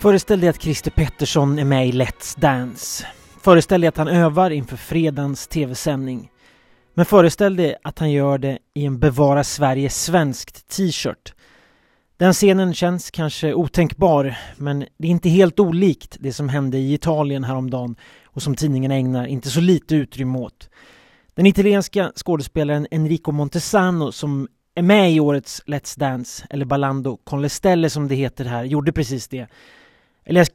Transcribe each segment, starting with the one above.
Föreställ dig att Christer Pettersson är med i Let's Dance. Föreställ dig att han övar inför fredagens tv-sändning. Men föreställ dig att han gör det i en Bevara Sverige svenskt t-shirt. Den scenen känns kanske otänkbar, men det är inte helt olikt det som hände i Italien häromdagen och som tidningen ägnar inte så lite utrymme åt. Den italienska skådespelaren Enrico Montesano som är med i årets Let's Dance, eller Ballando con le Stelle som det heter här, gjorde precis det. Eller jag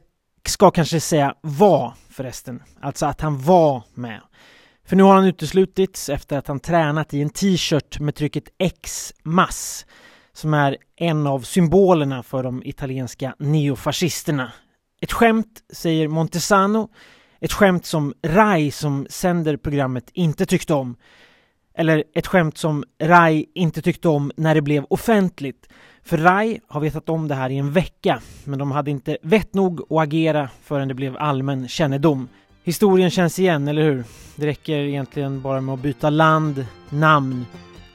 ska kanske säga var förresten, alltså att han var med. För nu har han uteslutits efter att han tränat i en t-shirt med trycket X-mass som är en av symbolerna för de italienska neofascisterna. Ett skämt, säger Montesano, ett skämt som Rai som sänder programmet inte tyckte om. Eller ett skämt som Rai inte tyckte om när det blev offentligt. För Rai har vetat om det här i en vecka, men de hade inte vett nog att agera förrän det blev allmän kännedom. Historien känns igen, eller hur? Det räcker egentligen bara med att byta land, namn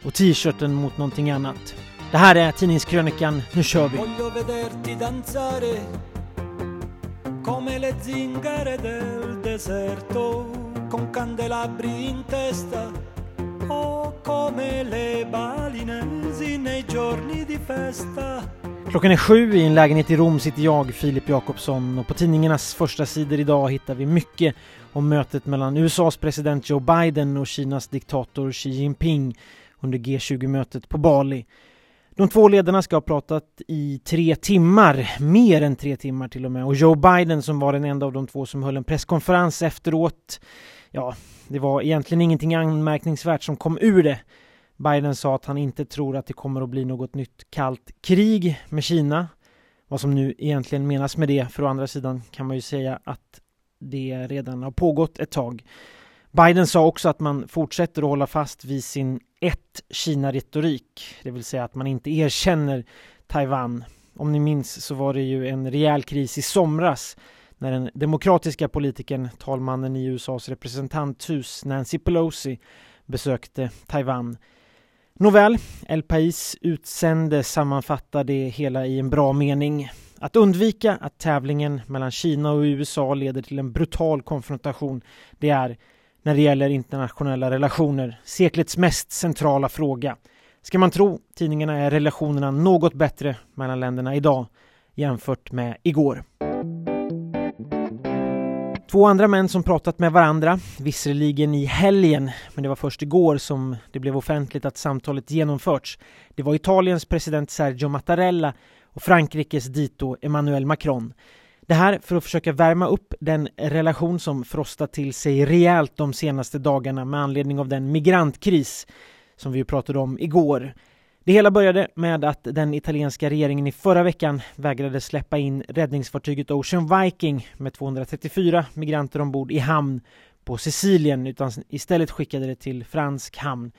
och t-shirten mot någonting annat. Det här är Tidningskrönikan, nu kör vi! come le zingare del deserto con candelabri in testa come le balinesi nei giorni di festa Klockan är sju i en lägenhet i Rom sitter jag, Filip Jakobsson och på tidningarnas första sidor idag hittar vi mycket om mötet mellan USAs president Joe Biden och Kinas diktator Xi Jinping under G20-mötet på Bali. De två ledarna ska ha pratat i tre timmar, mer än tre timmar till och med. Och Joe Biden som var den enda av de två som höll en presskonferens efteråt, ja, det var egentligen ingenting anmärkningsvärt som kom ur det. Biden sa att han inte tror att det kommer att bli något nytt kallt krig med Kina. Vad som nu egentligen menas med det, för å andra sidan kan man ju säga att det redan har pågått ett tag. Biden sa också att man fortsätter att hålla fast vid sin ett Kina-retorik, det vill säga att man inte erkänner Taiwan. Om ni minns så var det ju en rejäl kris i somras när den demokratiska politikern, talmannen i USAs representanthus Nancy Pelosi besökte Taiwan. Nåväl, El Pais utsände sammanfattar det hela i en bra mening. Att undvika att tävlingen mellan Kina och USA leder till en brutal konfrontation, det är när det gäller internationella relationer, seklets mest centrala fråga. Ska man tro tidningarna är relationerna något bättre mellan länderna idag jämfört med igår. Två andra män som pratat med varandra, visserligen i helgen, men det var först igår som det blev offentligt att samtalet genomförts. Det var Italiens president Sergio Mattarella och Frankrikes dito Emmanuel Macron. Det här för att försöka värma upp den relation som frostat till sig rejält de senaste dagarna med anledning av den migrantkris som vi pratade om igår. Det hela började med att den italienska regeringen i förra veckan vägrade släppa in räddningsfartyget Ocean Viking med 234 migranter ombord i hamn på Sicilien utan istället skickade det till fransk hamn.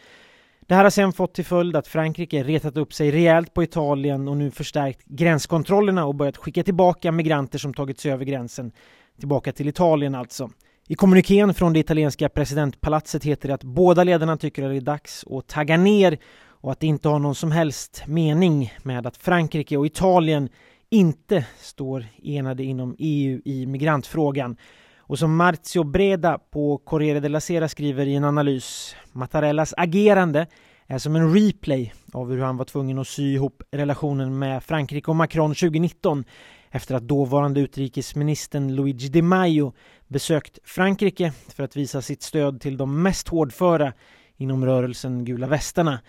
Det här har sedan fått till följd att Frankrike retat upp sig rejält på Italien och nu förstärkt gränskontrollerna och börjat skicka tillbaka migranter som tagit sig över gränsen. Tillbaka till Italien alltså. I kommunikén från det italienska presidentpalatset heter det att båda ledarna tycker att det är dags att tagga ner och att det inte har någon som helst mening med att Frankrike och Italien inte står enade inom EU i migrantfrågan. Och som Marzio Breda på Corriere della Sera skriver i en analys, Mattarellas agerande är som en replay av hur han var tvungen att sy ihop relationen med Frankrike och Macron 2019 efter att dåvarande utrikesministern Luigi Di Maio besökt Frankrike för att visa sitt stöd till de mest hårdföra inom rörelsen Gula västarna.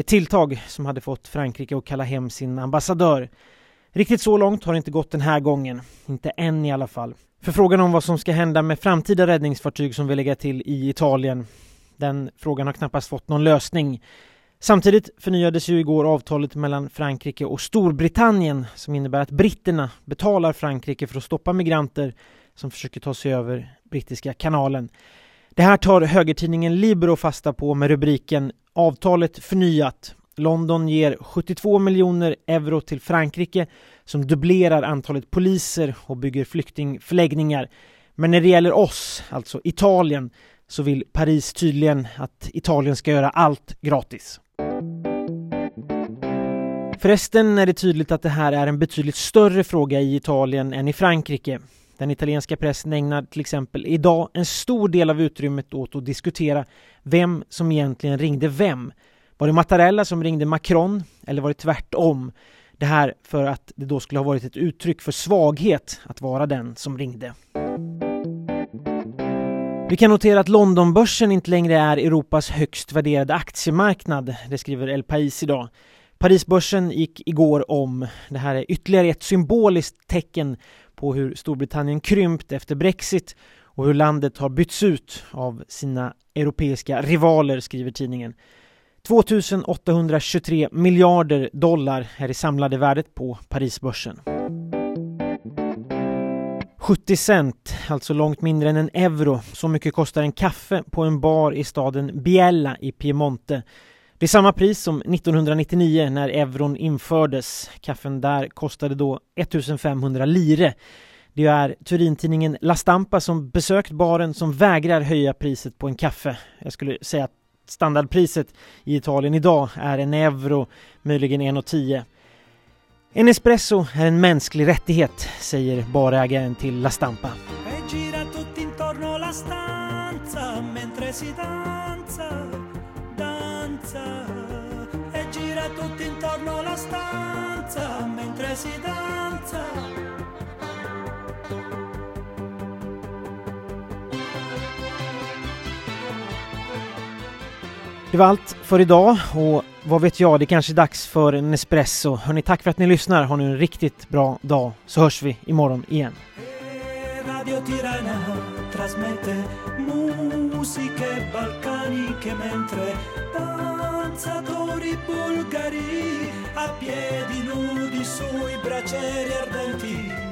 Ett tilltag som hade fått Frankrike att kalla hem sin ambassadör. Riktigt så långt har det inte gått den här gången, inte än i alla fall. För frågan om vad som ska hända med framtida räddningsfartyg som vill lägga till i Italien, den frågan har knappast fått någon lösning. Samtidigt förnyades ju igår avtalet mellan Frankrike och Storbritannien som innebär att britterna betalar Frankrike för att stoppa migranter som försöker ta sig över brittiska kanalen. Det här tar högertidningen Libero fasta på med rubriken Avtalet förnyat. London ger 72 miljoner euro till Frankrike som dubblerar antalet poliser och bygger flyktingförläggningar. Men när det gäller oss, alltså Italien, så vill Paris tydligen att Italien ska göra allt gratis. Förresten är det tydligt att det här är en betydligt större fråga i Italien än i Frankrike. Den italienska pressen ägnar till exempel idag en stor del av utrymmet åt att diskutera vem som egentligen ringde vem. Var det Mattarella som ringde Macron eller var det tvärtom? Det här för att det då skulle ha varit ett uttryck för svaghet att vara den som ringde. Vi kan notera att Londonbörsen inte längre är Europas högst värderade aktiemarknad, det skriver El Pais idag. Parisbörsen gick igår om. Det här är ytterligare ett symboliskt tecken på hur Storbritannien krympt efter Brexit och hur landet har bytts ut av sina europeiska rivaler, skriver tidningen. 2823 miljarder dollar är det samlade värdet på Parisbörsen. 70 cent, alltså långt mindre än en euro. Så mycket kostar en kaffe på en bar i staden Biella i Piemonte. Det är samma pris som 1999 när euron infördes. Kaffen där kostade då 1500 lire. Det är Turintidningen La Stampa som besökt baren som vägrar höja priset på en kaffe. Jag skulle säga att standardpriset i Italien idag är en euro, möjligen 1,10. En espresso är en mänsklig rättighet, säger barägaren till La Stampa. Det var allt för idag och vad vet jag, det kanske är dags för en espresso. Hörni, tack för att ni lyssnar. Ha nu en riktigt bra dag så hörs vi imorgon igen. Radio Tirana trasmette musiche balcaniche mentre danzatori bulgari a piedi nudi sui braccieri ardenti